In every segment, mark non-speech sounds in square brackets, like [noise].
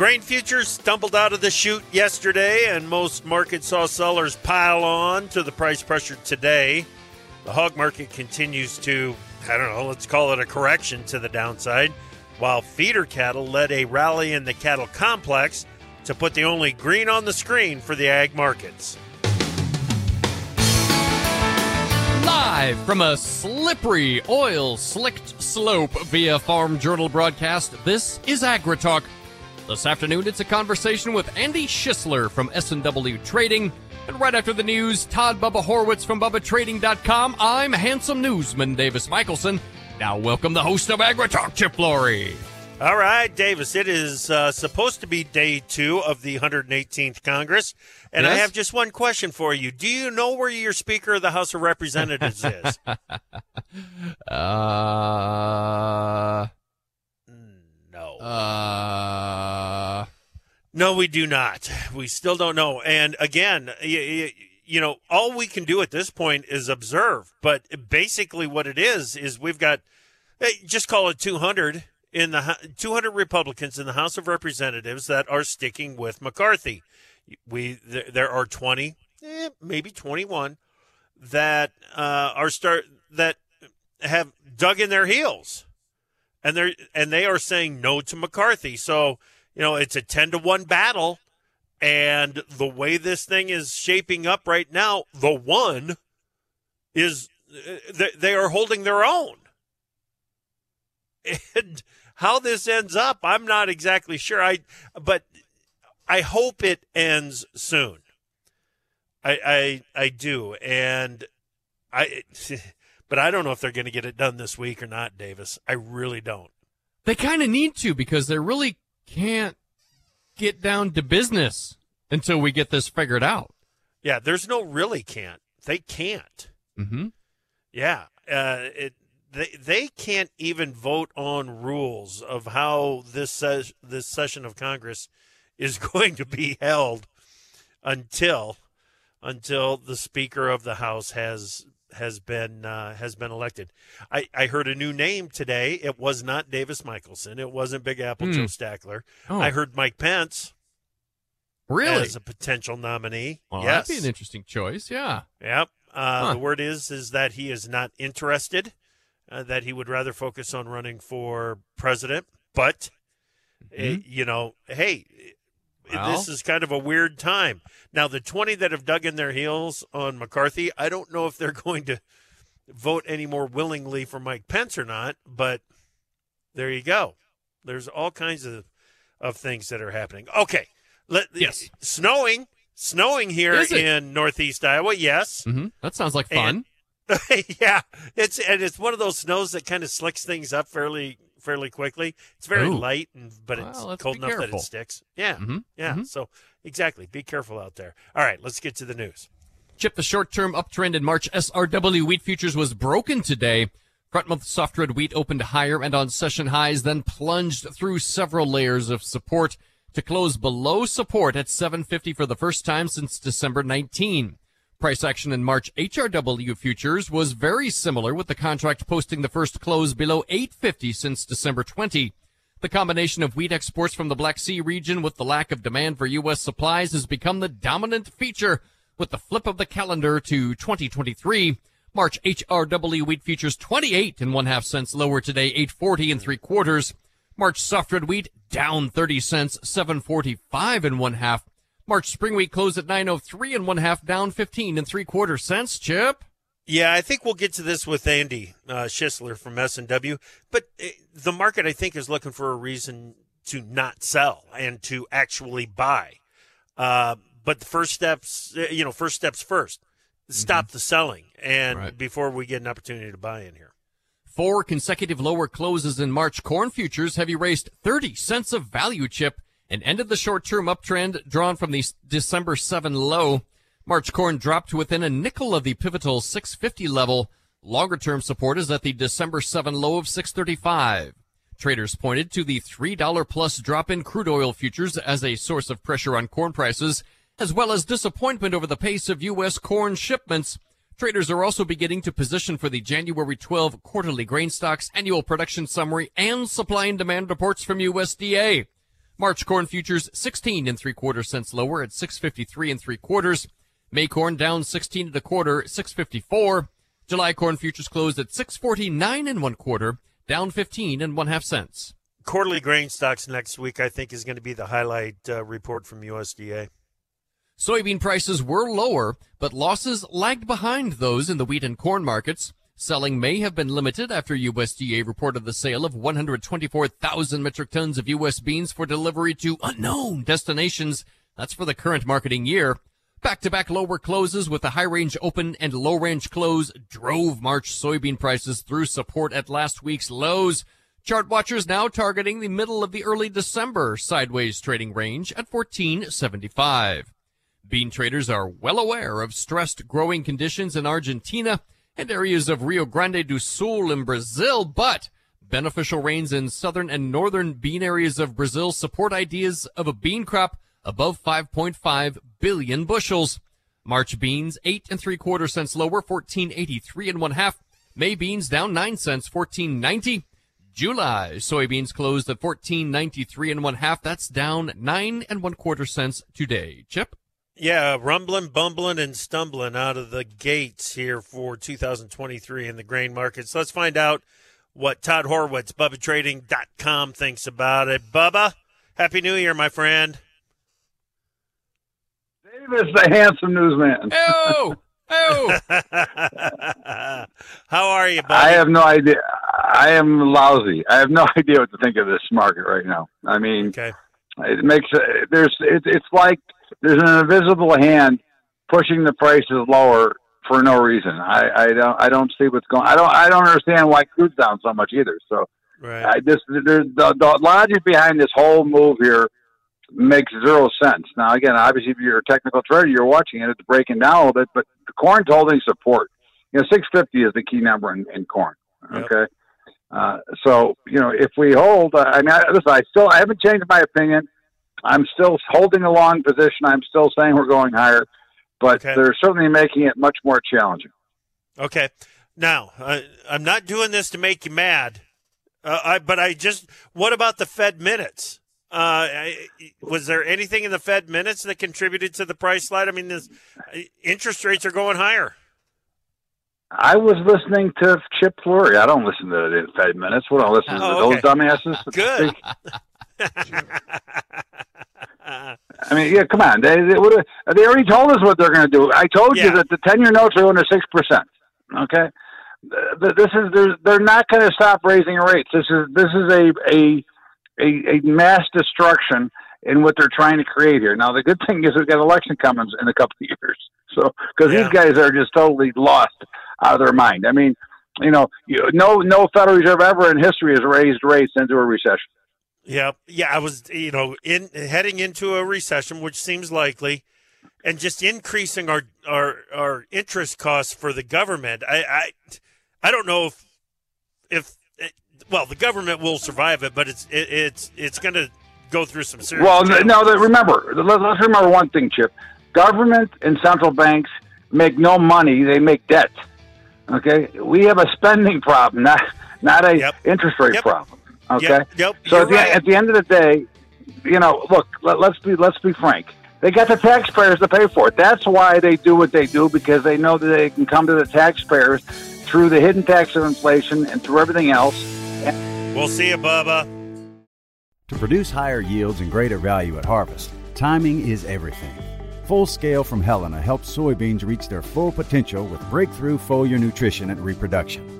Grain futures stumbled out of the chute yesterday, and most markets saw sellers pile on to the price pressure today. The hog market continues to, I don't know, let's call it a correction to the downside, while feeder cattle led a rally in the cattle complex to put the only green on the screen for the ag markets. Live from a slippery, oil slicked slope via Farm Journal broadcast, this is AgriTalk. This afternoon, it's a conversation with Andy Shissler from S&W Trading. And right after the news, Todd Bubba Horwitz from BubbaTrading.com. I'm handsome newsman Davis Michaelsen. Now, welcome the host of AgriTalk, Chip Flory. All right, Davis, it is uh, supposed to be day two of the 118th Congress. And yes? I have just one question for you. Do you know where your Speaker of the House of Representatives is? [laughs] uh. Uh, no, we do not. We still don't know. And again, you, you know, all we can do at this point is observe. But basically, what it is is we've got just call it 200 in the 200 Republicans in the House of Representatives that are sticking with McCarthy. We there are 20, eh, maybe 21 that uh, are start that have dug in their heels and they're and they are saying no to McCarthy. So you know it's a ten to one battle, and the way this thing is shaping up right now, the one is they are holding their own, [laughs] and how this ends up, I'm not exactly sure. I but I hope it ends soon. I I I do, and I. [laughs] But I don't know if they're going to get it done this week or not, Davis. I really don't. They kind of need to because they really can't get down to business until we get this figured out. Yeah, there's no really can't. They can't. Mm-hmm. Yeah, uh, it they they can't even vote on rules of how this ses- this session of Congress is [laughs] going to be held until until the Speaker of the House has has been uh, has been elected. I, I heard a new name today. It was not Davis Michaelsen. It wasn't Big Apple mm. Joe Stackler. Oh. I heard Mike Pence. Really, as a potential nominee. Well, yes. that'd be an interesting choice. Yeah. Yep. Uh, huh. The word is is that he is not interested. Uh, that he would rather focus on running for president. But mm-hmm. it, you know, hey, well, this is kind of a weird time. Now, the 20 that have dug in their heels on McCarthy, I don't know if they're [laughs] going to vote any more willingly for Mike Pence or not, but there you go. There's all kinds of, of things that are happening. Okay. Let, yes. Snowing. Snowing here in northeast Iowa, yes. Mm-hmm. That sounds like fun. And, [laughs] yeah, it's and it's one of those snows that kind of slicks things up fairly fairly quickly. It's very Ooh. light, and but well, it's cold enough careful. that it sticks. Yeah, mm-hmm. yeah. Mm-hmm. So exactly, be careful out there. All right, let's get to the news. Chip, the short-term uptrend in March SRW wheat futures was broken today. Front month soft red wheat opened higher and on session highs, then plunged through several layers of support to close below support at 750 for the first time since December 19. Price action in March HRW futures was very similar with the contract posting the first close below 850 since December 20. The combination of wheat exports from the Black Sea region with the lack of demand for U.S. supplies has become the dominant feature with the flip of the calendar to 2023. March HRW wheat futures 28 and one half cents lower today, 840 and three quarters. March soft red wheat down 30 cents, 745 and one half. March spring wheat closed at 903 and one half, down 15 and three quarter cents. Chip. Yeah, I think we'll get to this with Andy uh, Shissler from S&W. But uh, the market, I think, is looking for a reason to not sell and to actually buy. Uh, but the first steps, uh, you know, first steps first. Stop mm-hmm. the selling, and right. before we get an opportunity to buy in here. Four consecutive lower closes in March corn futures have erased 30 cents of value chip and ended the short-term uptrend drawn from the December 7 low. March corn dropped within a nickel of the pivotal 650 level. Longer term support is at the December 7 low of 635. Traders pointed to the $3 plus drop in crude oil futures as a source of pressure on corn prices, as well as disappointment over the pace of U.S. corn shipments. Traders are also beginning to position for the January 12 quarterly grain stocks annual production summary and supply and demand reports from USDA. March corn futures 16 and three quarter cents lower at 653 and three quarters. May corn down 16 and a quarter, 654. July corn futures closed at 649 and one quarter, down 15 and one half cents. Quarterly grain stocks next week, I think, is going to be the highlight uh, report from USDA. Soybean prices were lower, but losses lagged behind those in the wheat and corn markets. Selling may have been limited after USDA reported the sale of 124,000 metric tons of U.S. beans for delivery to unknown destinations. That's for the current marketing year. Back-to-back lower closes with the high range open and low range close drove March soybean prices through support at last week's lows. Chart watchers now targeting the middle of the early December sideways trading range at 1475. Bean traders are well aware of stressed growing conditions in Argentina and areas of Rio Grande do Sul in Brazil, but beneficial rains in southern and northern bean areas of Brazil support ideas of a bean crop above 5.5 billion bushels. March beans, eight and three quarter cents lower, 1483 and one half. May beans down nine cents, 1490. July soybeans closed at 1493 and one half. That's down nine and one quarter cents today. Chip? Yeah, rumbling, bumbling, and stumbling out of the gates here for 2023 in the grain markets. Let's find out what Todd Horwitz, BubbaTrading.com, thinks about it. Bubba, Happy New Year, my friend. Davis, the handsome newsman. Oh, [laughs] oh. How are you, buddy? I have no idea. I am lousy. I have no [laughs] idea what to think of this market right now. I mean, okay. it makes uh, there's it, it's like there's an invisible hand pushing the prices lower for no reason. I, I don't I don't see what's going. I don't I don't understand why crude's down so much either. So Right. I just there's the, the logic behind this whole move here makes zero sense. Now again, obviously if you're a technical trader, you're watching it, it's breaking down a little bit, but the corn's holding support. You know, six fifty is the key number in, in corn. Yep. Okay. Uh, so you know, if we hold, uh, I mean, I, listen, I still I haven't changed my opinion. I'm still holding a long position. I'm still saying we're going higher, but Okay. they're certainly making it much more challenging. Okay. Now, I, I'm not doing this to make you mad, uh, I, but I just, what about the Fed minutes? Uh, I, was there anything in the Fed minutes that contributed to the price slide? I mean, this, interest rates are going higher. I was listening to Chip Flory. I don't listen to the Fed minutes. What do I listen to Oh, those dumbasses? Good. [laughs] I mean, yeah, come on. They they, what, they already told us what they're going to do. I told Yeah. you that the ten-year notes are under six percent. Okay, Th- this is they're, they're not going to stop raising rates. This is this is a a a, a mass destruction in what they're trying to create here. Now, the good thing is we've got election coming in a couple of years. [laughs] So, because Yeah. these guys are just totally lost out of their mind. I mean, you know, you, no no Federal Reserve ever in history has raised rates into a recession. Yeah, yeah. I was, you know, in heading into a recession, which seems likely, and just increasing our our our interest costs for the government. I I, I don't know if if well, the government will survive it, but it's it, it's it's going to go through some serious. Well, challenges. no, that remember, let- let's remember one thing, Chip. Government and central banks make no money; they make debt. Okay, we have a spending problem, not not a Yep. interest rate Yep. problem. Okay, Yep, yep, so you're at the, right. at the end of the day, you know, look, let, let's be let's be frank. They got the taxpayers to pay for it. That's why they do what they do because they know that they can come to the taxpayers through the hidden tax of inflation and through everything else. We'll see you, Bubba. To produce higher yields and greater value at harvest, timing is everything. Full Scale from Helena helps soybeans reach their full potential with breakthrough foliar nutrition and reproduction.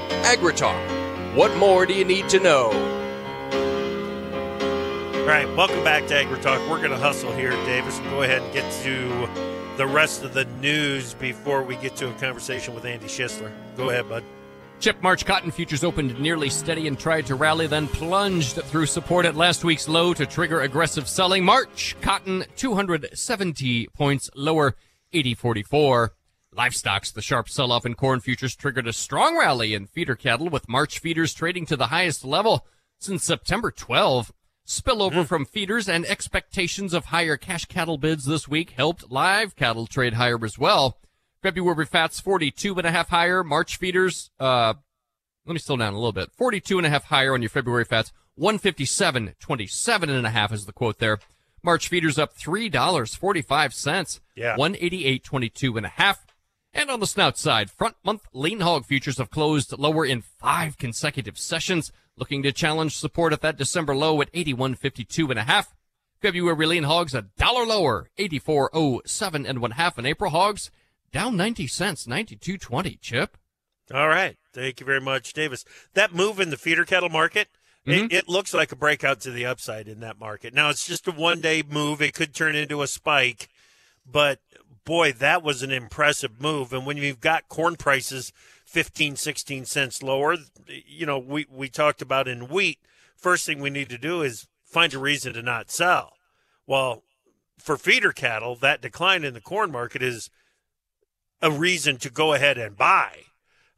AgriTalk. What more do you need to know? All right, welcome back to AgriTalk. We're going to hustle here, Davis, and go ahead and get to the rest of the news before we get to a conversation with Andy Shissler. Go ahead, bud. Chip March cotton futures opened nearly steady and tried to rally, then plunged through support at last week's low to trigger aggressive selling. March cotton 270 points lower, 8044. Livestocks, the sharp sell off in corn futures triggered a strong rally in feeder cattle with March feeders trading to the highest level since September 12. Spillover from feeders and expectations of higher cash cattle bids this week helped live cattle trade higher as well. February fats 42 and a half higher. March feeders, uh, let me slow down a little bit. 42 and a half higher on your February fats. 157, 27 and a half is the quote there. March feeders up $3.45. Yeah. 188, 22 and a half. And on the snout side, front month lean hog futures have closed lower in five consecutive sessions, looking to challenge support at that December low at 81.52 and a half. February lean hogs a dollar lower, 84.07 and one half. And April hogs down 90 cents, 92.20. Chip. All right. Thank you very much, Davis. That move in the feeder cattle market, it, mm-hmm. it looks like a breakout to the upside in that market. Now, it's just a one day move. It could turn into a spike, but boy, that was an impressive move. And when you've got corn prices 15, 16 cents lower, you know, we, we talked about in wheat, first thing we need to do is find a reason to not sell. Well, for feeder cattle, that decline in the corn market is a reason to go ahead and buy.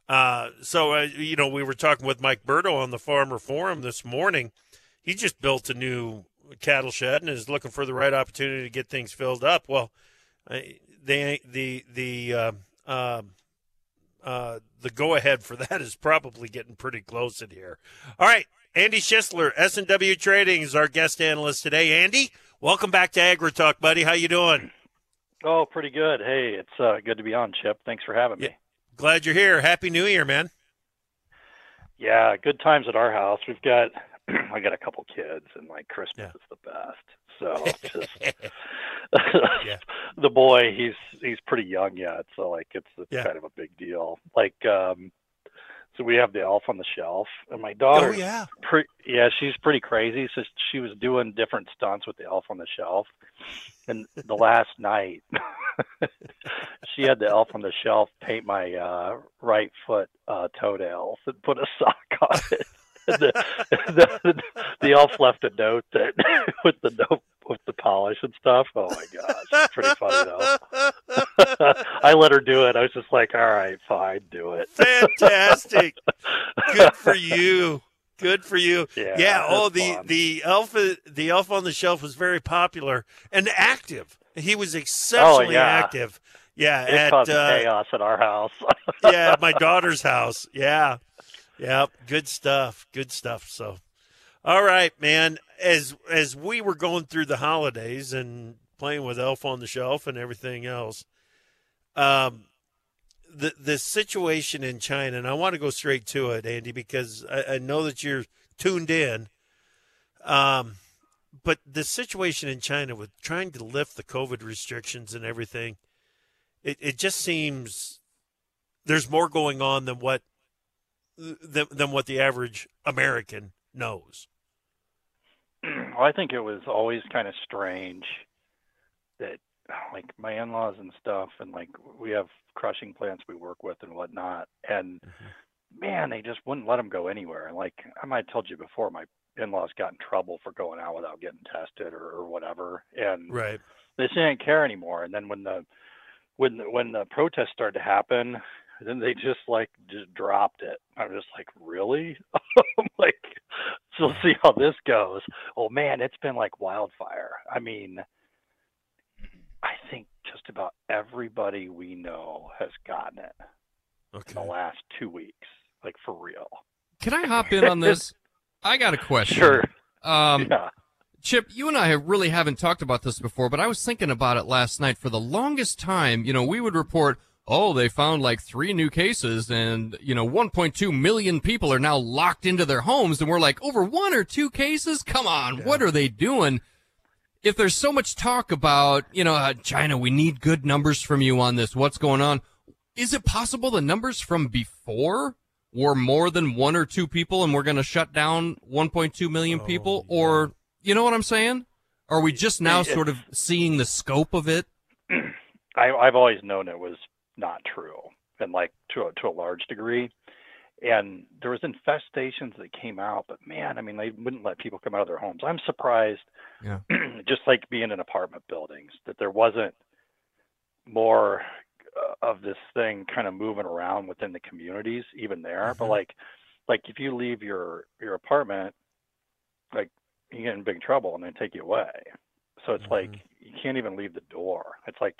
Uh, so, uh, you know, we were talking with Mike Berto on the Farmer Forum this morning. He just built a new cattle shed and is looking for the right opportunity to get things filled up. Well, uh, they, the the uh, uh, uh, the go ahead for [laughs] that is probably getting pretty close in here. All right, Andy Shissler, S and W Trading is our guest analyst today. Andy, welcome back to Agri Talk, buddy. How you doing? Oh, pretty good. Hey, it's uh, good to be on, Chip. Thanks for having me. Yeah. Glad you're here. Happy New Year, man. Yeah, good times at our house. We've got [clears throat] I got a couple kids, and like Christmas Yeah. is the best. So [laughs] just [laughs] the boy, he's he's pretty young yet, so like it's, it's Yeah. kind of a big deal. Like, um so we have the elf on the shelf, and my daughter, Oh yeah. pre- yeah, she's pretty crazy. So she was doing different stunts with the elf on the shelf, and the last night, [laughs] she had the elf on the shelf paint my uh, right foot uh, toenails and put a sock on it. [laughs] The, the, the elf left a note that with the note with the polish and stuff. Oh my gosh, pretty funny though. [laughs] I let her do it. I was just like, all right, fine, do it. Fantastic. Good for you. Good for you. Yeah, Yeah. Oh, the fun. the elf the elf on the shelf was very popular and active. He was exceptionally Oh, yeah. active. Yeah. It at caused uh, chaos at our house. yeah, at my daughter's house. Yeah. Yep. Good stuff. Good stuff. So, all right, man. As as we were going through the holidays and playing with Elf on the Shelf and everything else, um, the the situation in China, and I want to go straight to it, Andy, because I, I know that you're tuned in. Um, but the situation in China with trying to lift the COVID restrictions and everything, it, it just seems there's more going on than what than, than what the average American knows. [clears throat] well, I think it was always kind of strange that like my in-laws and stuff, and like we have crushing plants we work with and whatnot, and mm-hmm. man, they just wouldn't let them go anywhere. And like I might have told you before, my in-laws got in trouble for going out without getting tested or, or whatever, and Right. they didn't care anymore. And then when the when the, when the protests started to happen, then they just like just dropped it. I'm just like, really? [laughs] I'm like, so we'll see how this goes. Oh man, it's been like wildfire. I mean, I think just about everybody we know has gotten it Okay. in the last two weeks, like for real. Can I hop in on this? [laughs] I got a question. Sure. Um, yeah. Chip, you and I have really haven't talked about this before, but I was thinking about it last night. For the longest time, you know, we would report, oh, they found like three new cases and, you know, 1.2 million people are now locked into their homes. And we're like, over one or two cases? Come on. What are they doing? If there's so much talk about, you know, uh, China, we need good numbers from you on this. What's going on? Is it possible the numbers from before were more than one or two people and we're going to shut down 1.2 million Oh, people? yeah. Or, you know what I'm saying? Are we just now sort of seeing the scope of it? [clears throat] I, I've always known it was not true, and like to a, to a large degree. And there was infestations that came out, but man, I mean, they wouldn't let people come out of their homes. I'm surprised, Yeah. [clears throat] just like being in apartment buildings, that there wasn't more uh, of this thing kind of moving around within the communities, even there. But Mhm. like, like if you leave your your apartment, like you get in big trouble and they take you away. So it's like you can't even leave the door. It's like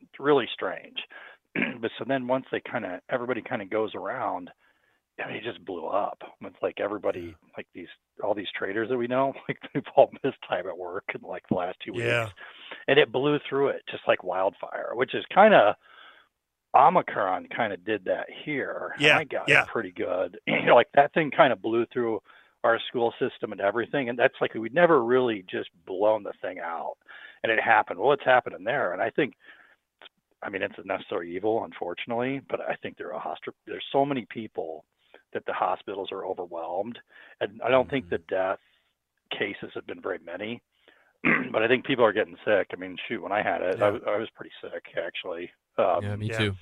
it's really strange. [clears throat] but so then once they kind of everybody kind of goes around, I mean, it just blew up. It's like everybody, like these all these traders that we know, [laughs] like they've all missed time at work in like the last two weeks, Yeah. and it blew through it just like wildfire, which is kind of Omicron kind of did that here. Yeah, I got yeah. it pretty good. [laughs] You know, like that thing kind of blew through our school system and everything, and that's like we'd never really just blown the thing out, and it happened. Well, it's happening there, and I think. I mean, it's a necessary evil, unfortunately, but I think there are hostri- there's so many people that the hospitals are overwhelmed, and I don't think the death cases have been very many, [clears throat] but I think people are getting sick. I mean, shoot, when I had it, I, Yeah. was, I was pretty sick actually. Um, yeah, me yeah. too.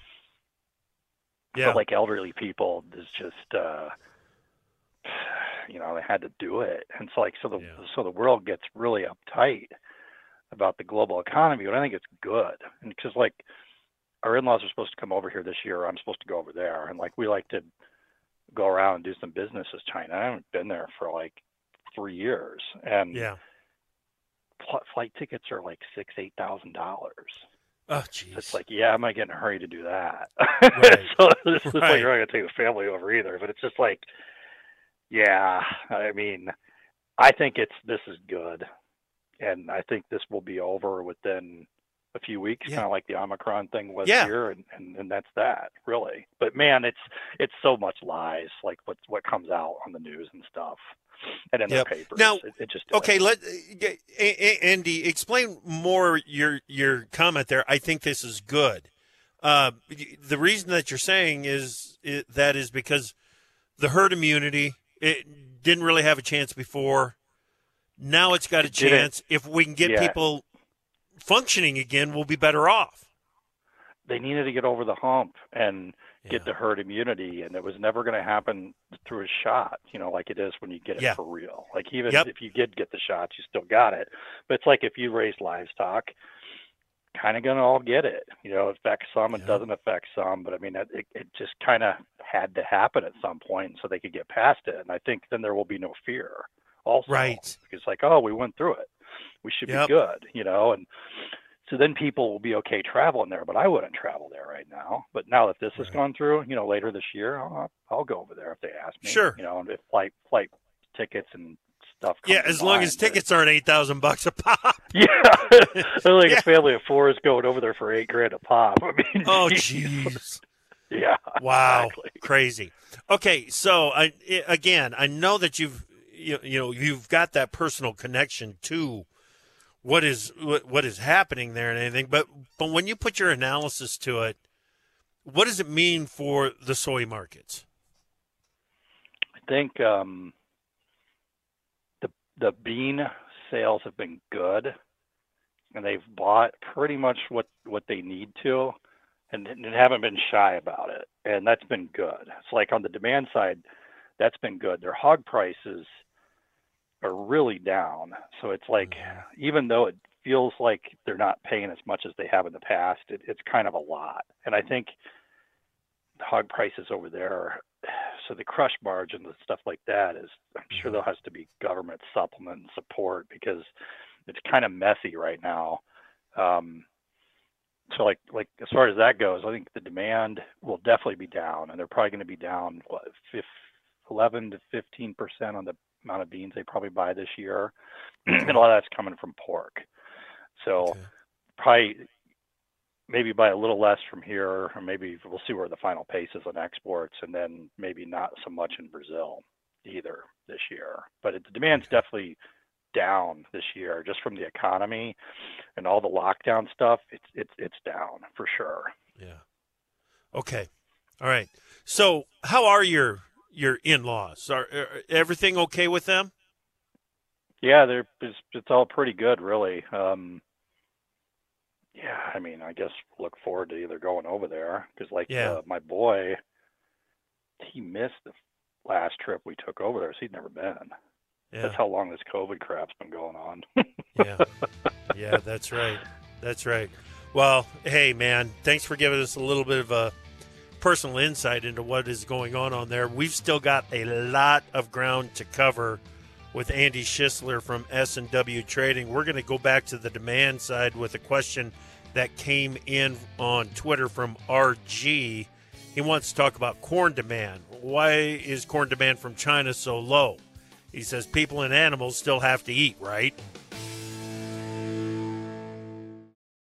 Yeah. but like elderly people is just uh [sighs] you know they had to do it and so like so the Yeah. so the world gets really uptight about the global economy but i think it's good and because like our in-laws are supposed to come over here this year i'm supposed to go over there and like we like to go around and do some business as china i haven't been there for like three years and yeah. fl- flight tickets are like six eight thousand dollars Oh, jeez. it's like, yeah, I might get in a hurry to do that. Right. [laughs] so it's Right. like you're not gonna take the family over either. But it's just like, yeah, I mean, I think it's this is good, and I think this will be over within a few weeks, Yeah. kind of like the Omicron thing was Yeah. here, and, and and that's that really. But man, it's it's so much lies, like what what comes out on the news and stuff, and in Yep. the papers. Now, it, it just Okay, let Andy explain more your your comment there. I think this is good. Uh, the reason that you're saying is it, that is because the herd immunity it didn't really have a chance before. Now it's got a It chance. If we can get Yeah. people functioning again, we'll be better off. they needed to get over the hump and get Yeah. the herd immunity and it was never going to happen through a shot you know like it is when you get it Yeah. for real like even Yep. if you did get the shots you still got it but it's like if you raise livestock kind of going to all get it you know it affects some it Yeah. doesn't affect some but i mean it, it, it just kind of had to happen at some point so they could get past it and i think then there will be no fear also Right. because like oh we went through it we should Yep. be good you know and so then people will be okay traveling there, but I wouldn't travel there right now. But now that this has gone through, you know, later this year, I'll, I'll go over there if they ask me. Sure. You know, and if flight flight tickets and stuff. Yeah, as long as mind, but- tickets aren't eight thousand bucks a pop. [laughs] Yeah, [laughs] like Yeah. a family of four is going over there for eight grand a pop. [laughs] I mean, Oh, jeez. Yeah. Wow, Exactly. crazy. Okay, so I, i- again, I know that you've you, you know you've got that personal connection to what is what, what is happening there and anything, but but when you put your analysis to it, what does it mean for the soy markets? I think um, the the bean sales have been good, and they've bought pretty much what what they need to, and, and haven't been shy about it, and that's been good. It's like on the demand side, that's been good. Their hog prices are really down, so it's like even though it feels like they're not paying as much as they have in the past, it, it's kind of a lot, and I think hog prices over there so the crush margin and stuff like that is I'm sure there has to be government supplement and support because it's kind of messy right now. Um, so like like as far as that goes, I think the demand will definitely be down, and they're probably going to be down what, 11 to 15 percent on the amount of beans they probably buy this year, [clears throat] mm-hmm. and a lot of that's coming from pork. So okay. probably maybe buy a little less from here, or maybe we'll see where the final pace is on exports, and then maybe not so much in Brazil either this year. But it, the demand's definitely down this year just from the economy and all the lockdown stuff. It's it's it's down for sure. Yeah. Okay. All right. So, how are your your in-laws? Are, are everything okay with them? Yeah, they're it's, it's all pretty good, really. Um, yeah, I mean, I guess look forward to either going over there because, like, yeah. uh, my boy, he missed the last trip we took over there, so he'd never been. Yeah. That's how long this COVID crap's been going on. yeah, [laughs] yeah, that's right. That's right. Well, hey, man, thanks for giving us a little bit of a personal insight into what is going on on there. We've still got a lot of ground to cover with Andy Shissler from S&W Trading. We're going to go back to the demand side with a question that came in on Twitter from RG. He wants to talk about corn demand. Why is corn demand from China so low? He says people and animals still have to eat, right?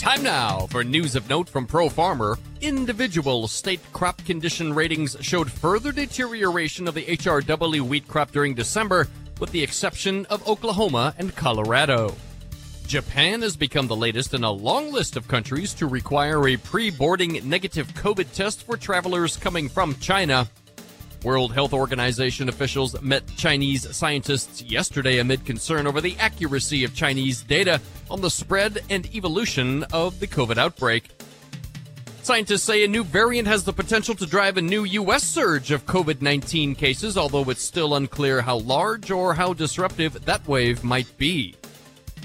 Time now for news of note from Pro Farmer. Individual state crop condition ratings showed further deterioration of the HRW wheat crop during December, with the exception of Oklahoma and Colorado. Japan has become the latest in a long list of countries to require a pre boarding negative COVID test for travelers coming from China. World Health Organization officials met Chinese scientists yesterday amid concern over the accuracy of Chinese data on the spread and evolution of the COVID outbreak. Scientists say a new variant has the potential to drive a new U.S. surge of COVID 19 cases, although it's still unclear how large or how disruptive that wave might be.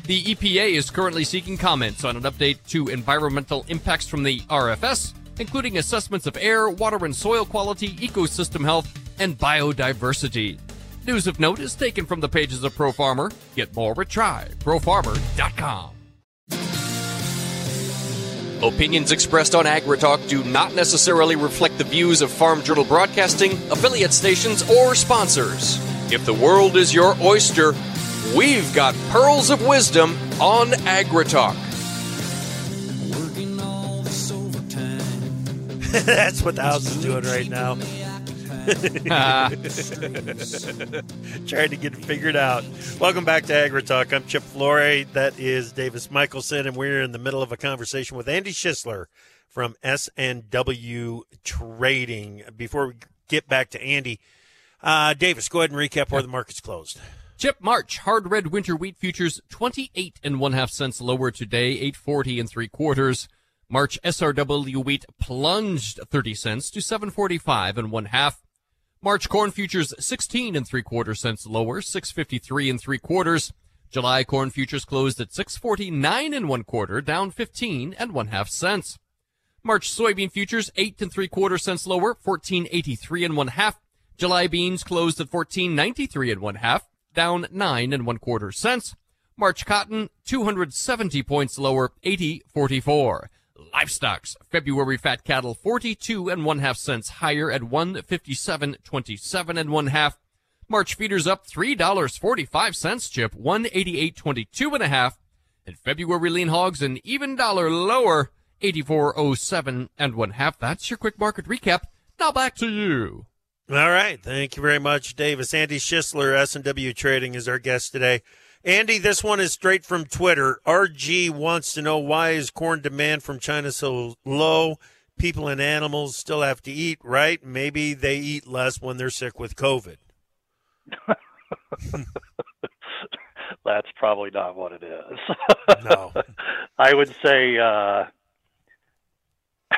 The EPA is currently seeking comments on an update to environmental impacts from the RFS including assessments of air, water, and soil quality, ecosystem health, and biodiversity. News of note is taken from the pages of Pro Farmer. Get more at tryprofarmer.com. Opinions expressed on AgriTalk do not necessarily reflect the views of Farm Journal Broadcasting, affiliate stations, or sponsors. If the world is your oyster, we've got pearls of wisdom on AgriTalk. [laughs] That's what the house is doing right now. [laughs] Trying to get it figured out. Welcome back to AgriTalk. I'm Chip Flory. That is Davis Michaelsen, and we're in the middle of a conversation with Andy Shissler from S&W Trading. Before we get back to Andy, uh, Davis, go ahead and recap where the market's closed. Chip March hard red winter wheat futures 28 and one half cents lower today, 840 and three quarters. March SRW wheat plunged 30 cents to 745 and one half. March corn futures 16 and three quarter cents lower, 653 and three quarters. July corn futures closed at 649 and one quarter, down 15 and one half cents. March soybean futures 8 and three quarter cents lower, 1483 and one half. July beans closed at 1493 and one half, down 9 and one quarter cents. March cotton 270 points lower, 8044. Livestocks. February fat cattle 42 and one half cents higher at 157.27 and one half. March feeders up $3.45 chip 188.22 and a half. And February lean hogs an even dollar lower 84.07 and one half. That's your quick market recap. Now back to you. All right. Thank you very much, Davis. Andy Shissler, S&W Trading, is our guest today. Andy, this one is straight from Twitter. RG wants to know why is corn demand from China so low? People and animals still have to eat, right? Maybe they eat less when they're sick with COVID. [laughs] That's probably not what it is. No. [laughs] I would say uh, [sighs]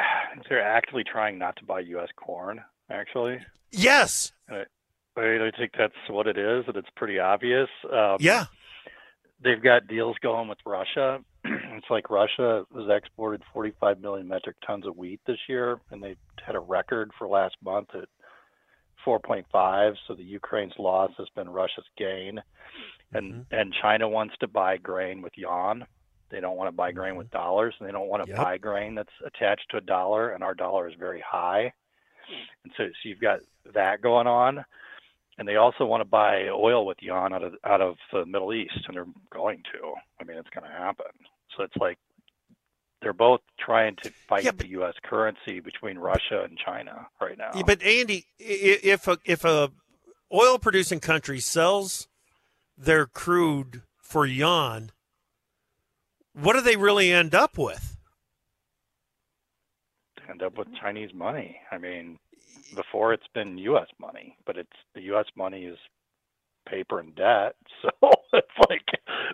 they're actively trying not to buy U.S. corn. Actually, Yes. I, I think that's what it is, and it's pretty obvious. Um, Yeah. They've got deals going with Russia. [clears throat] it's like Russia has exported 45 million metric tons of wheat this year, and they had a record for last month at 4.5. So the Ukraine's loss has been Russia's gain, and mm-hmm. and China wants to buy grain with yuan. They don't want to buy grain mm-hmm. with dollars, and they don't want to Yep. buy grain that's attached to a dollar, and our dollar is very high. And so, so you've got that going on and they also want to buy oil with yuan out of out of the Middle East, and they're going to. I mean, it's going to happen. So it's like they're both trying to fight Yeah, but- the U.S. currency between Russia and China right now. Yeah, but Andy, if a if a oil producing country sells their crude for yuan, what do they really end up with? end up with Chinese money. I mean, before it's been U.S. money, but it's the U.S. money is paper and debt. [laughs] So it's like,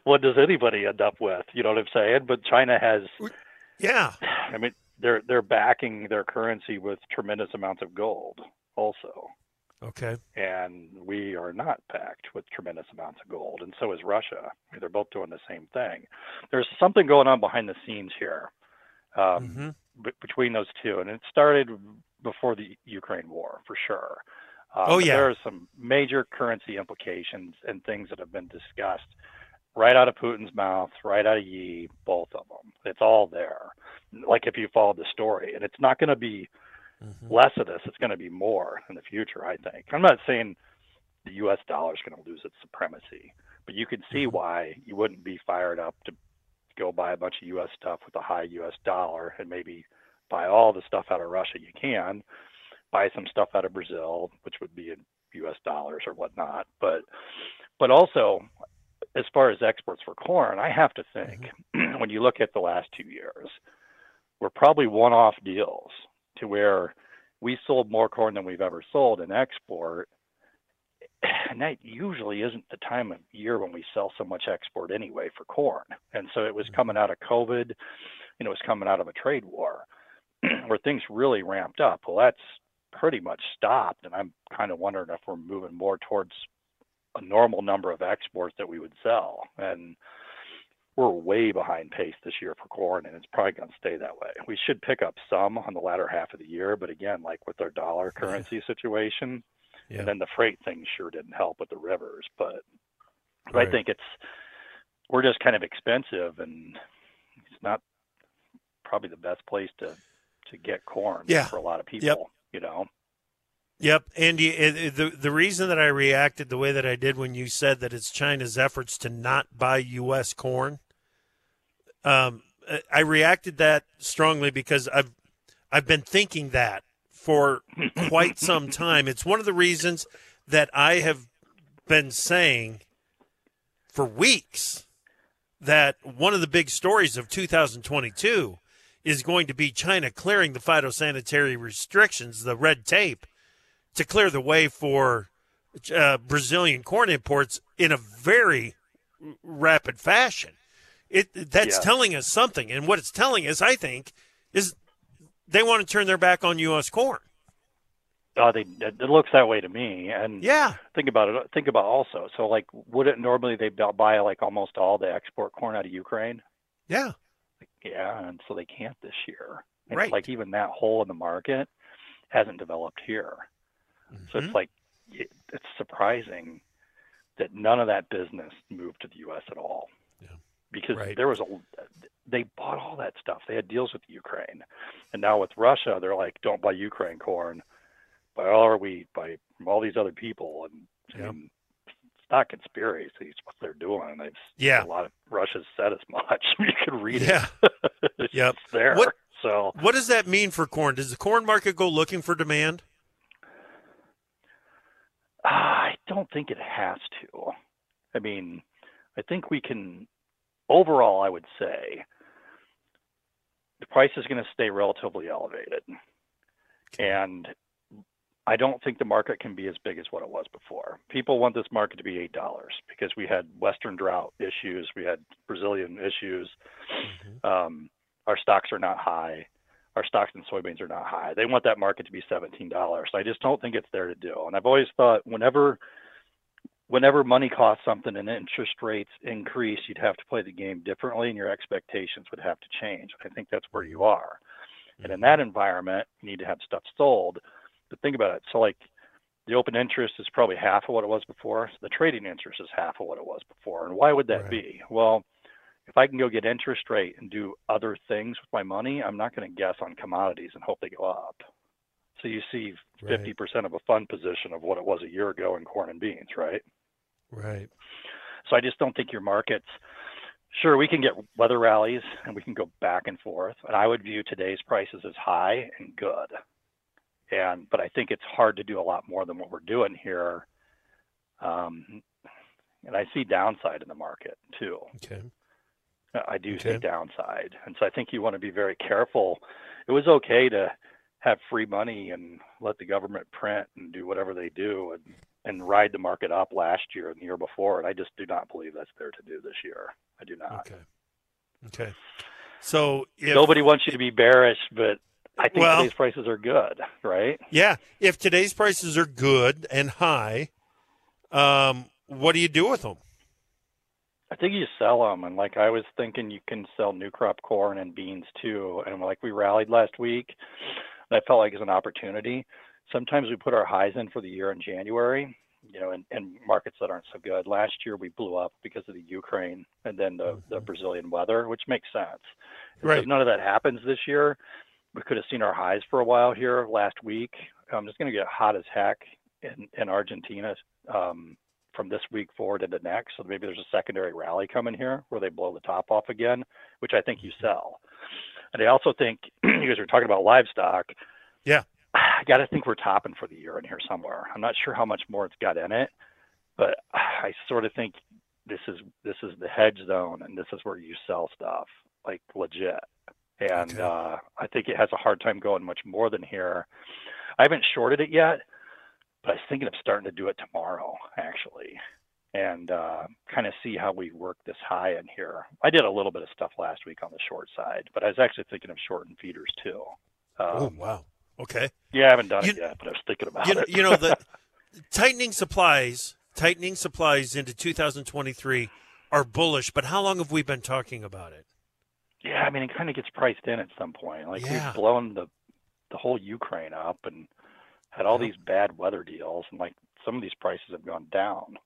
what does anybody end up with? You know what I'm saying? But China has Yeah. I mean, they're they're backing their currency with tremendous amounts of gold, also, Okay. and we are not backed with tremendous amounts of gold, and so is Russia. They're both doing the same thing. There's something going on behind the scenes here um, hmm b- between those two, and it started before the Ukraine war for sure. Um, Oh, yeah. there are some major currency implications and things that have been discussed right out of Putin's mouth, right out of Xi, both of them. It's all there. Like if you followed the story, and it's not going to be Mm-hmm. less of this; it's going to be more in the future. I think. I'm not saying the U.S. dollar is going to lose its supremacy, but you can see Mm-hmm. why you wouldn't be fired up to go buy a bunch of U.S. stuff with a high U.S. dollar and maybe buy all the stuff out of Russia you can, buy some stuff out of Brazil, which would be in U.S. dollars or whatnot. But but also, as far as exports for corn, I have to think mm-hmm. [clears throat] when you look at the last two years, we're probably one-off deals to where we sold more corn than we've ever sold in export. [clears throat] And that usually isn't the time of year when we sell so much export anyway for corn. And so it was mm-hmm. coming out of COVID, and it was coming out of a trade war [clears throat] where things really ramped up. Well, that's pretty much stopped, and I'm kind of wondering if we're moving more towards a normal number of exports that we would sell. And we're way behind pace this year for corn, and it's probably going to stay that way. We should pick up some on the latter half of the year, but again, like with our dollar [laughs] currency situation, Yeah. and then the freight thing sure didn't help with the rivers. But, but Right. I think it's we're just kind of expensive, and it's not probably the best place to to get corn Yeah. for a lot of people. Yep. You know, Yep, Andy. it- it- The the reason that I reacted the way that I did when you said that it's China's efforts to not buy U.S. corn, um, eh, I reacted that strongly because I've I've been thinking that for quite some [laughs] time. It's one of the reasons that I have been saying for weeks that one of the big stories of 2022 is going to be China clearing the phytosanitary restrictions, the red tape, to clear the way for uh, Brazilian corn imports in a very rapid fashion. It that's Yeah. telling us something, and what it's telling us, I think, is they want to turn their back on U.S. corn. uh, they it it looks that way to me. And Yeah, think about it. Think about also. So, like, would it normally they buy like almost all the export corn out of Ukraine? yeah, Yeah, and so they can't this year. And Right. Like even that hole in the market hasn't developed here. So Mhm. it's like it, it's surprising that none of that business moved to the U.S. at all. Yeah. because Right. there was a they bought all that stuff. They had deals with Ukraine, and now with Russia, they're like, don't buy Ukraine corn, buy all our wheat, buy from all these other people, and I Yep. It's not conspiracy. It's what they're doing. They've, Yeah. a lot of Russia's said as much. [laughs] you can read Yeah. it. [laughs] it's Yep. there. What- So What does that mean for corn? Does the corn market go looking for demand? I don't think it has to. I mean, I think we can. Overall, I would say the price is going to stay relatively elevated, and I don't think the market can be as big as what it was before. People want this market to be eight dollars because we had Western drought issues, we had Brazilian issues. Um, our stocks are not high. Our stocks and soybeans are not high. They want that market to be seventeen dollars. I just don't think it's there to do. And I've always thought whenever whenever money costs something and interest rates increase, you'd have to play the game differently and your expectations would have to change. I think that's where you are. And in that environment, you need to have stuff sold. But think about it. So like the open interest is probably half of what it was before. So the trading interest is half of what it was before. And why would that Right. be? Well, if I can go get interest rate and do other things with my money, I'm not going to guess on commodities and hope they go up. So you see 50% of a fund position of what it was a year ago in corn and beans, right? Right. So I just don't think your markets. Sure, we can get weather rallies and we can go back and forth, and I would view today's prices as high and good. And but I think it's hard to do a lot more than what we're doing here. Um, and I see downside in the market too. Okay. I do Okay. see downside, and so I think you want to be very careful. It was okay to have free money and let the government print and do whatever they do and and ride the market up last year and the year before, and I just do not believe that's there to do this year. I do not. Okay. Okay. So if Nobody wants you to be bearish, but I think Well- today's prices are good, right? yeah, if today's prices are good and high, um, what do you do with them? I think you sell them, and like I was thinking, you can sell new crop corn and beans too. And like we rallied last week, and I felt like it's an opportunity. Sometimes we put our highs in for the year in January, you know, in, in markets that aren't so good. Last year we blew up because of the Ukraine and then the, the Brazilian weather, which makes sense. And Right. none of that happens this year, we could have seen our highs for a while here last week. Um, it's going to get hot as heck in, in Argentina um, from this week forward into next. So maybe there's a secondary rally coming here where they blow the top off again, which I think you sell. And I also think [clears throat] you guys are talking about livestock. Yeah. I got to think we're topping for the year in here somewhere. I'm not sure how much more it's got in it, but I sort of think this is this is the hedge zone, and this is where you sell stuff like legit. And Okay. uh, I think it has a hard time going much more than here. I haven't shorted it yet, but I was thinking of starting to do it tomorrow, actually, and uh, kind of see how we work this high in here. I did a little bit of stuff last week on the short side, but I was actually thinking of shorting feeders too. oh Um, wow. Okay. yeah, I haven't done it yet, but I was thinking about You it. you know the [laughs] tightening supplies, tightening supplies into 2023 are bullish, but how long have we been talking about it? Yeah, I mean, it kind of gets priced in at some point. Like Yeah. we've blown the the whole Ukraine up and had all Yep. these bad weather deals, and like some of these prices have gone down.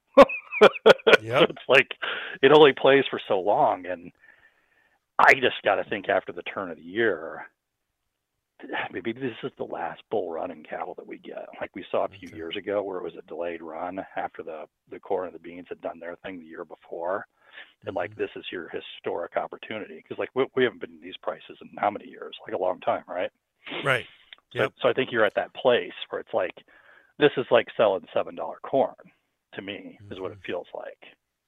Yep. So [laughs] it's like it only plays for so long, and I just got to think after the turn of the year, [sighs] maybe this is the last bull run in cattle that we get, like we saw a few Okay. years ago, where it was a delayed run after the the corn and the beans had done their thing the year before. And like Mm-hmm. this is your historic opportunity because like we, we haven't been in these prices in how many years? Like a long time, right? Right. So, Yep. so I think you're at that place where it's like, this is like selling seven dollar corn to me, is what it feels like.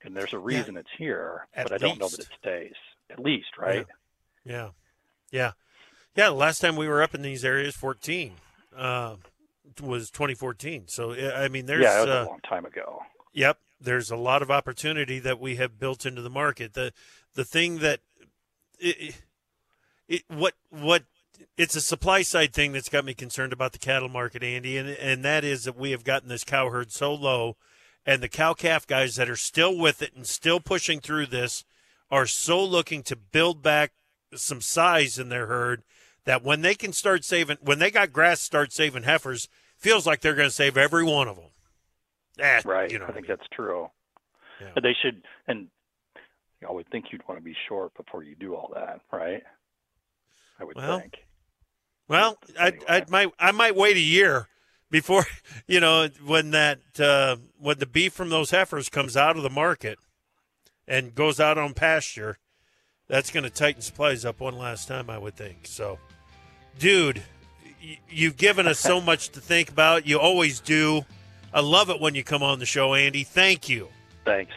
And there's a reason it's here, Mm-hmm. At but I don't know that it stays. At least, right? Yeah. Yeah. Yeah. Last time we were up in these areas, 14, uh, was 2014. So, I mean, there's, yeah, it was uh, a long time ago. Yep, there's a lot of opportunity that we have built into the market. The the thing that it, it what what it's a supply side thing that's got me concerned about the cattle market, Andy, and and that is that we have gotten this cow herd so low, and the cow calf guys that are still with it and still pushing through this are so looking to build back some size in their herd that when they can start saving when they got grass start saving heifers feels like they're going to save every one of them. Eh, Right. You know, I think mean. that's true. Yeah. But they should, and I would think you'd want to be short before you do all that, right? I would Well, think. Well, I Anyway. I might I might wait a year before [laughs] you know when that uh, when the beef from those heifers comes out of the market and goes out on pasture. That's going to tighten supplies up one last time, I would think. So, dude, you've given us so [laughs] much to think about. You always do. I love it when you come on the show, Andy. Thank you. Thanks.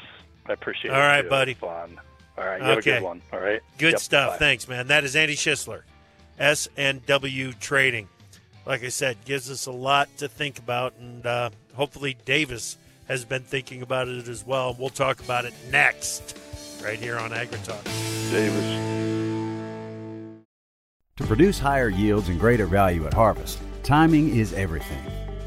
I appreciate All it. All right, too. buddy. Fun. All right. You have a Okay. good one. All right. Good Yep, stuff. bye. Thanks, man. That is Andy Shissler, S&W Trading. Like I said, gives us a lot to think about, and uh, hopefully Davis has been thinking about it as well. We'll talk about it next, right here on AgriTalk. Davis. To produce higher yields and greater value at harvest, timing is everything.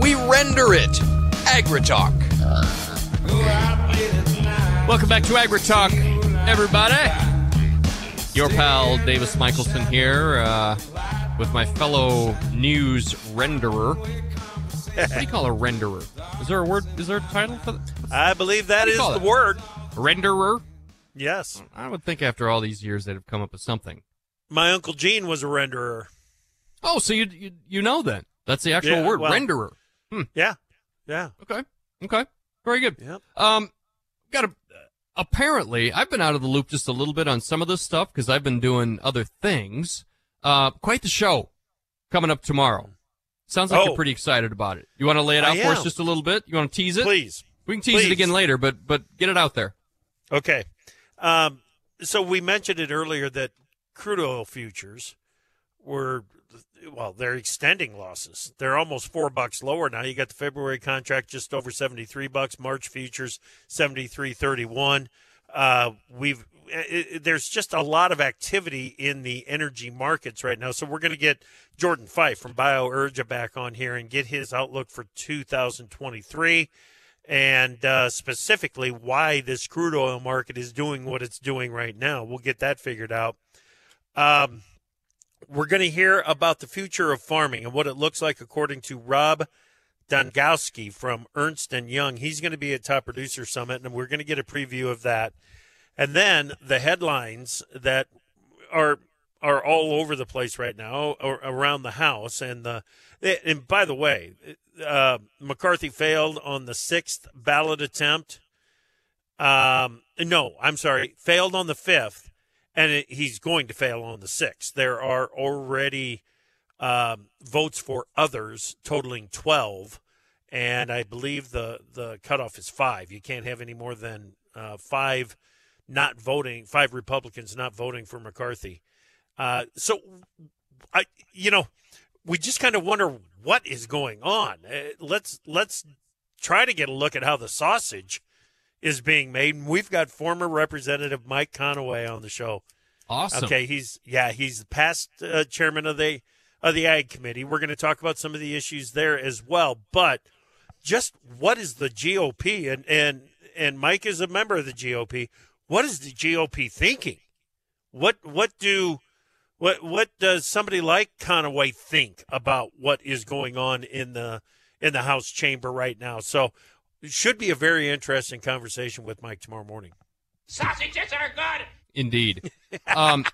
we render it. AgriTalk. Welcome back to AgriTalk, everybody. Your pal Davis Michaelsen here uh, with my fellow news renderer. What do you call a renderer? Is there a word? Is there a title for that? I believe that do you is call the it? word. renderer? Yes. I would think after all these years they'd have come up with something. My Uncle Gene was a renderer. Oh, so you you, you know then? That's the actual Yeah, word, well- renderer. Yeah. Yeah. Okay, okay, very good. Yep. Um, got a. Apparently, I've been out of the loop just a little bit on some of this stuff because I've been doing other things. Uh, quite the show coming up tomorrow. Sounds like Oh. you're pretty excited about it. You want to lay it I out for us just a little bit? You want to tease it? Please. We can tease Please. it again later, but but get it out there. Okay. Um, so we mentioned it earlier that crude oil futures were, well, they're extending losses. They're almost four bucks lower now. You got the February contract just over 73 bucks, March futures 73.31. Uh, we've, it, it- there's just a lot of activity in the energy markets right now. So we're going to get Jordan Fife from BioUrja back on here and get his outlook for 2023 and uh, specifically why this crude oil market is doing what it's doing right now. We'll get that figured out. Um, we're going to hear about the future of farming and what it looks like according to Rob Dongoski from Ernst and Young. He's going to be at Top Producer Summit, and we're going to get a preview of that. And then the headlines that are are all over the place right now or around the house and the and by the way uh, McCarthy failed on the sixth ballot attempt um no I'm sorry failed on the fifth and it, he's going to fail on the sixth there are already um, votes for others totaling 12 and I believe the the cutoff is five. You can't have any more than uh, five not voting five Republicans not voting for McCarthy. Uh, so, I, you know, we just kind of wonder what is going on. Uh, let's let's try to get a look at how the sausage is being made. And we've got former Representative Mike Conaway on the show. Awesome. Okay, he's yeah, he's the past uh, chairman of the of the Ag Committee. We're going to talk about some of the issues there as well. But just what is the GOP and and and Mike is a member of the GOP. What is the GOP thinking? What what do what what does somebody like Conaway think about what is going on in the in the House chamber right now? So it should be a very interesting conversation with Mike tomorrow morning. Sausages are good. Indeed. [laughs] Um,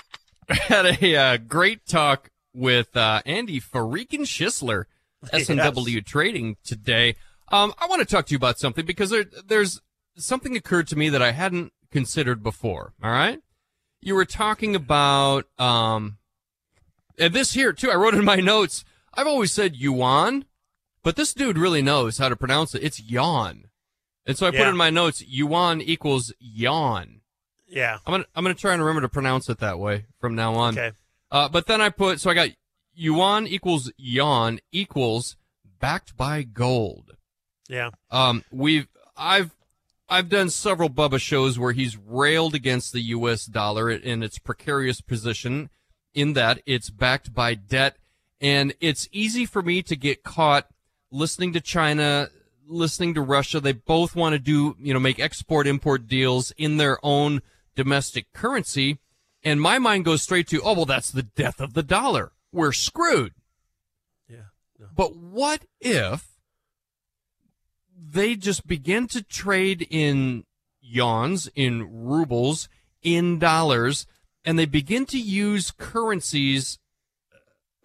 [laughs] had a uh, great talk with uh, Andy Farikin Shissler, [laughs] S&W Trading today. Um, I want to talk to you about something because there, there's something occurred to me that I hadn't considered before. All right. You were talking about, um, and this here too, I wrote in my notes. I've always said yuan, but this dude really knows how to pronounce it. It's yawn. And so I put in my notes, yuan equals yawn. Yeah. I'm gonna, I'm gonna try and remember to pronounce it that way from now on. Okay. Uh, but then I put, so I got yuan equals yawn equals backed by gold. Yeah. Um, we've, I've, I've done several Bubba shows where he's railed against the U.S. dollar in its precarious position in that it's backed by debt. And it's easy for me to get caught listening to China, listening to Russia. They both want to do, you know, make export import deals in their own domestic currency. And my mind goes straight to, oh, well, that's the death of the dollar. We're screwed. Yeah. No. But what if they just begin to trade in yawns, in rubles, in dollars, and they begin to use currencies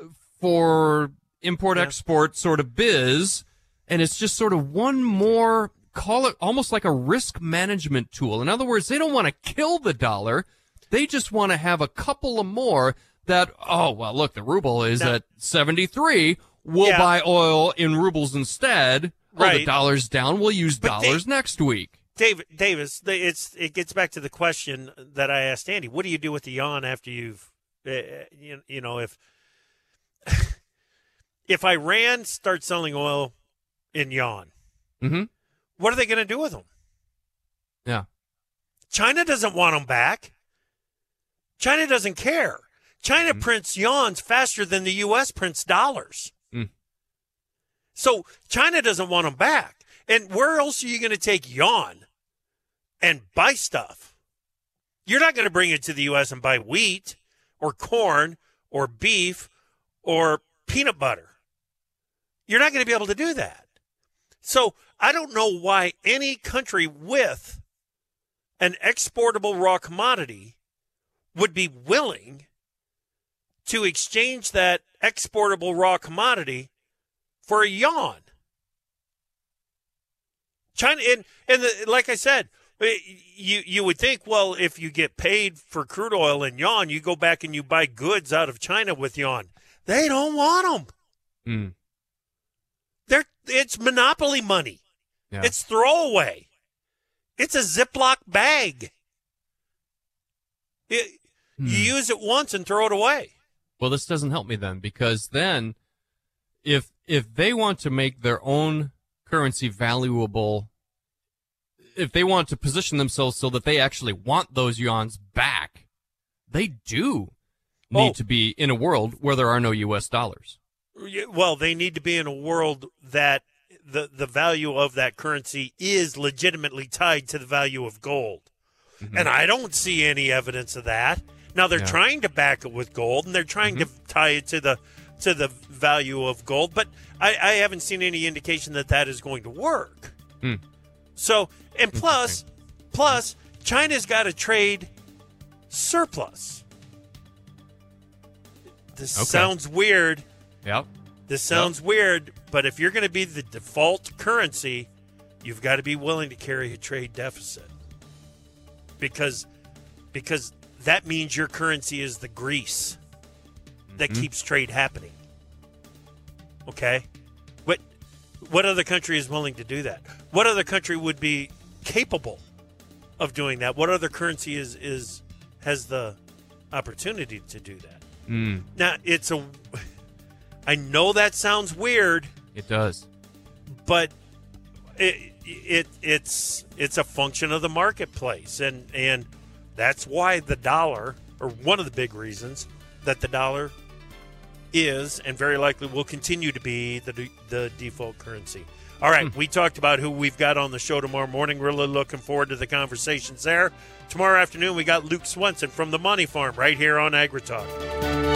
uh, for import Yeah. export sort of biz, and it's just sort of one more call it almost like a risk management tool. In other words, they don't want to kill the dollar. They just want to have a couple of more that, oh, well, look, the ruble is Now- at 73. We'll Yeah. buy oil in rubles instead. Oh, the dollar's down. We'll use But they- dollars next week. David Davis, it's it gets back to the question that I asked Andy. What do you do with the yawn after you've, uh, you, you know, if if Iran starts selling oil in yuan, Mm-hmm. what are they going to do with them? Yeah. China doesn't want them back. China doesn't care. China prints yawns faster than the U.S. prints dollars. Mm. So China doesn't want them back. And where else are you going to take yawn and buy stuff? You're not going to bring it to the U.S. and buy wheat or corn or beef or peanut butter. You're not going to be able to do that. So I don't know why any country with an exportable raw commodity would be willing to exchange that exportable raw commodity for a yawn. China and and the, like I said, you you would think, well, if you get paid for crude oil in yuan, you go back and you buy goods out of China with yuan. They don't want them. Mm. It's monopoly money. Yeah. It's throwaway. It's a Ziploc bag. It- Hmm. You use it once and throw it away. Well, this doesn't help me then because then if if they want to make their own currency valuable if they want to position themselves so that they actually want those yuans back, they do need Oh. to be in a world where there are no US dollars. Well, they need to be in a world that the the value of that currency is legitimately tied to the value of gold. And I don't see any evidence of that. Now they're Yeah. trying to back it with gold and they're trying to tie it to the to the value of gold, but I, I haven't seen any indication that that is going to work. Hmm. So, and plus, plus China's got a trade surplus. This Okay. sounds weird. Yep. This sounds weird, but if you're going to be the default currency, you've got to be willing to carry a trade deficit. Because because that means your currency is the grease that keeps trade happening. Okay? What what other country is willing to do that? What other country would be capable of doing that? What other currency is is has the opportunity to do that? Mm, Now, it's a I know that sounds weird, it does. but it, it it's it's a function of the marketplace and and that's why the dollar or one of the big reasons that the dollar is and very likely will continue to be the the default currency. All right, hmm. we talked about who we've got on the show tomorrow morning. Really looking forward to the conversations there. Tomorrow afternoon we got Luke Swenson from the Money Farm right here on AgriTalk.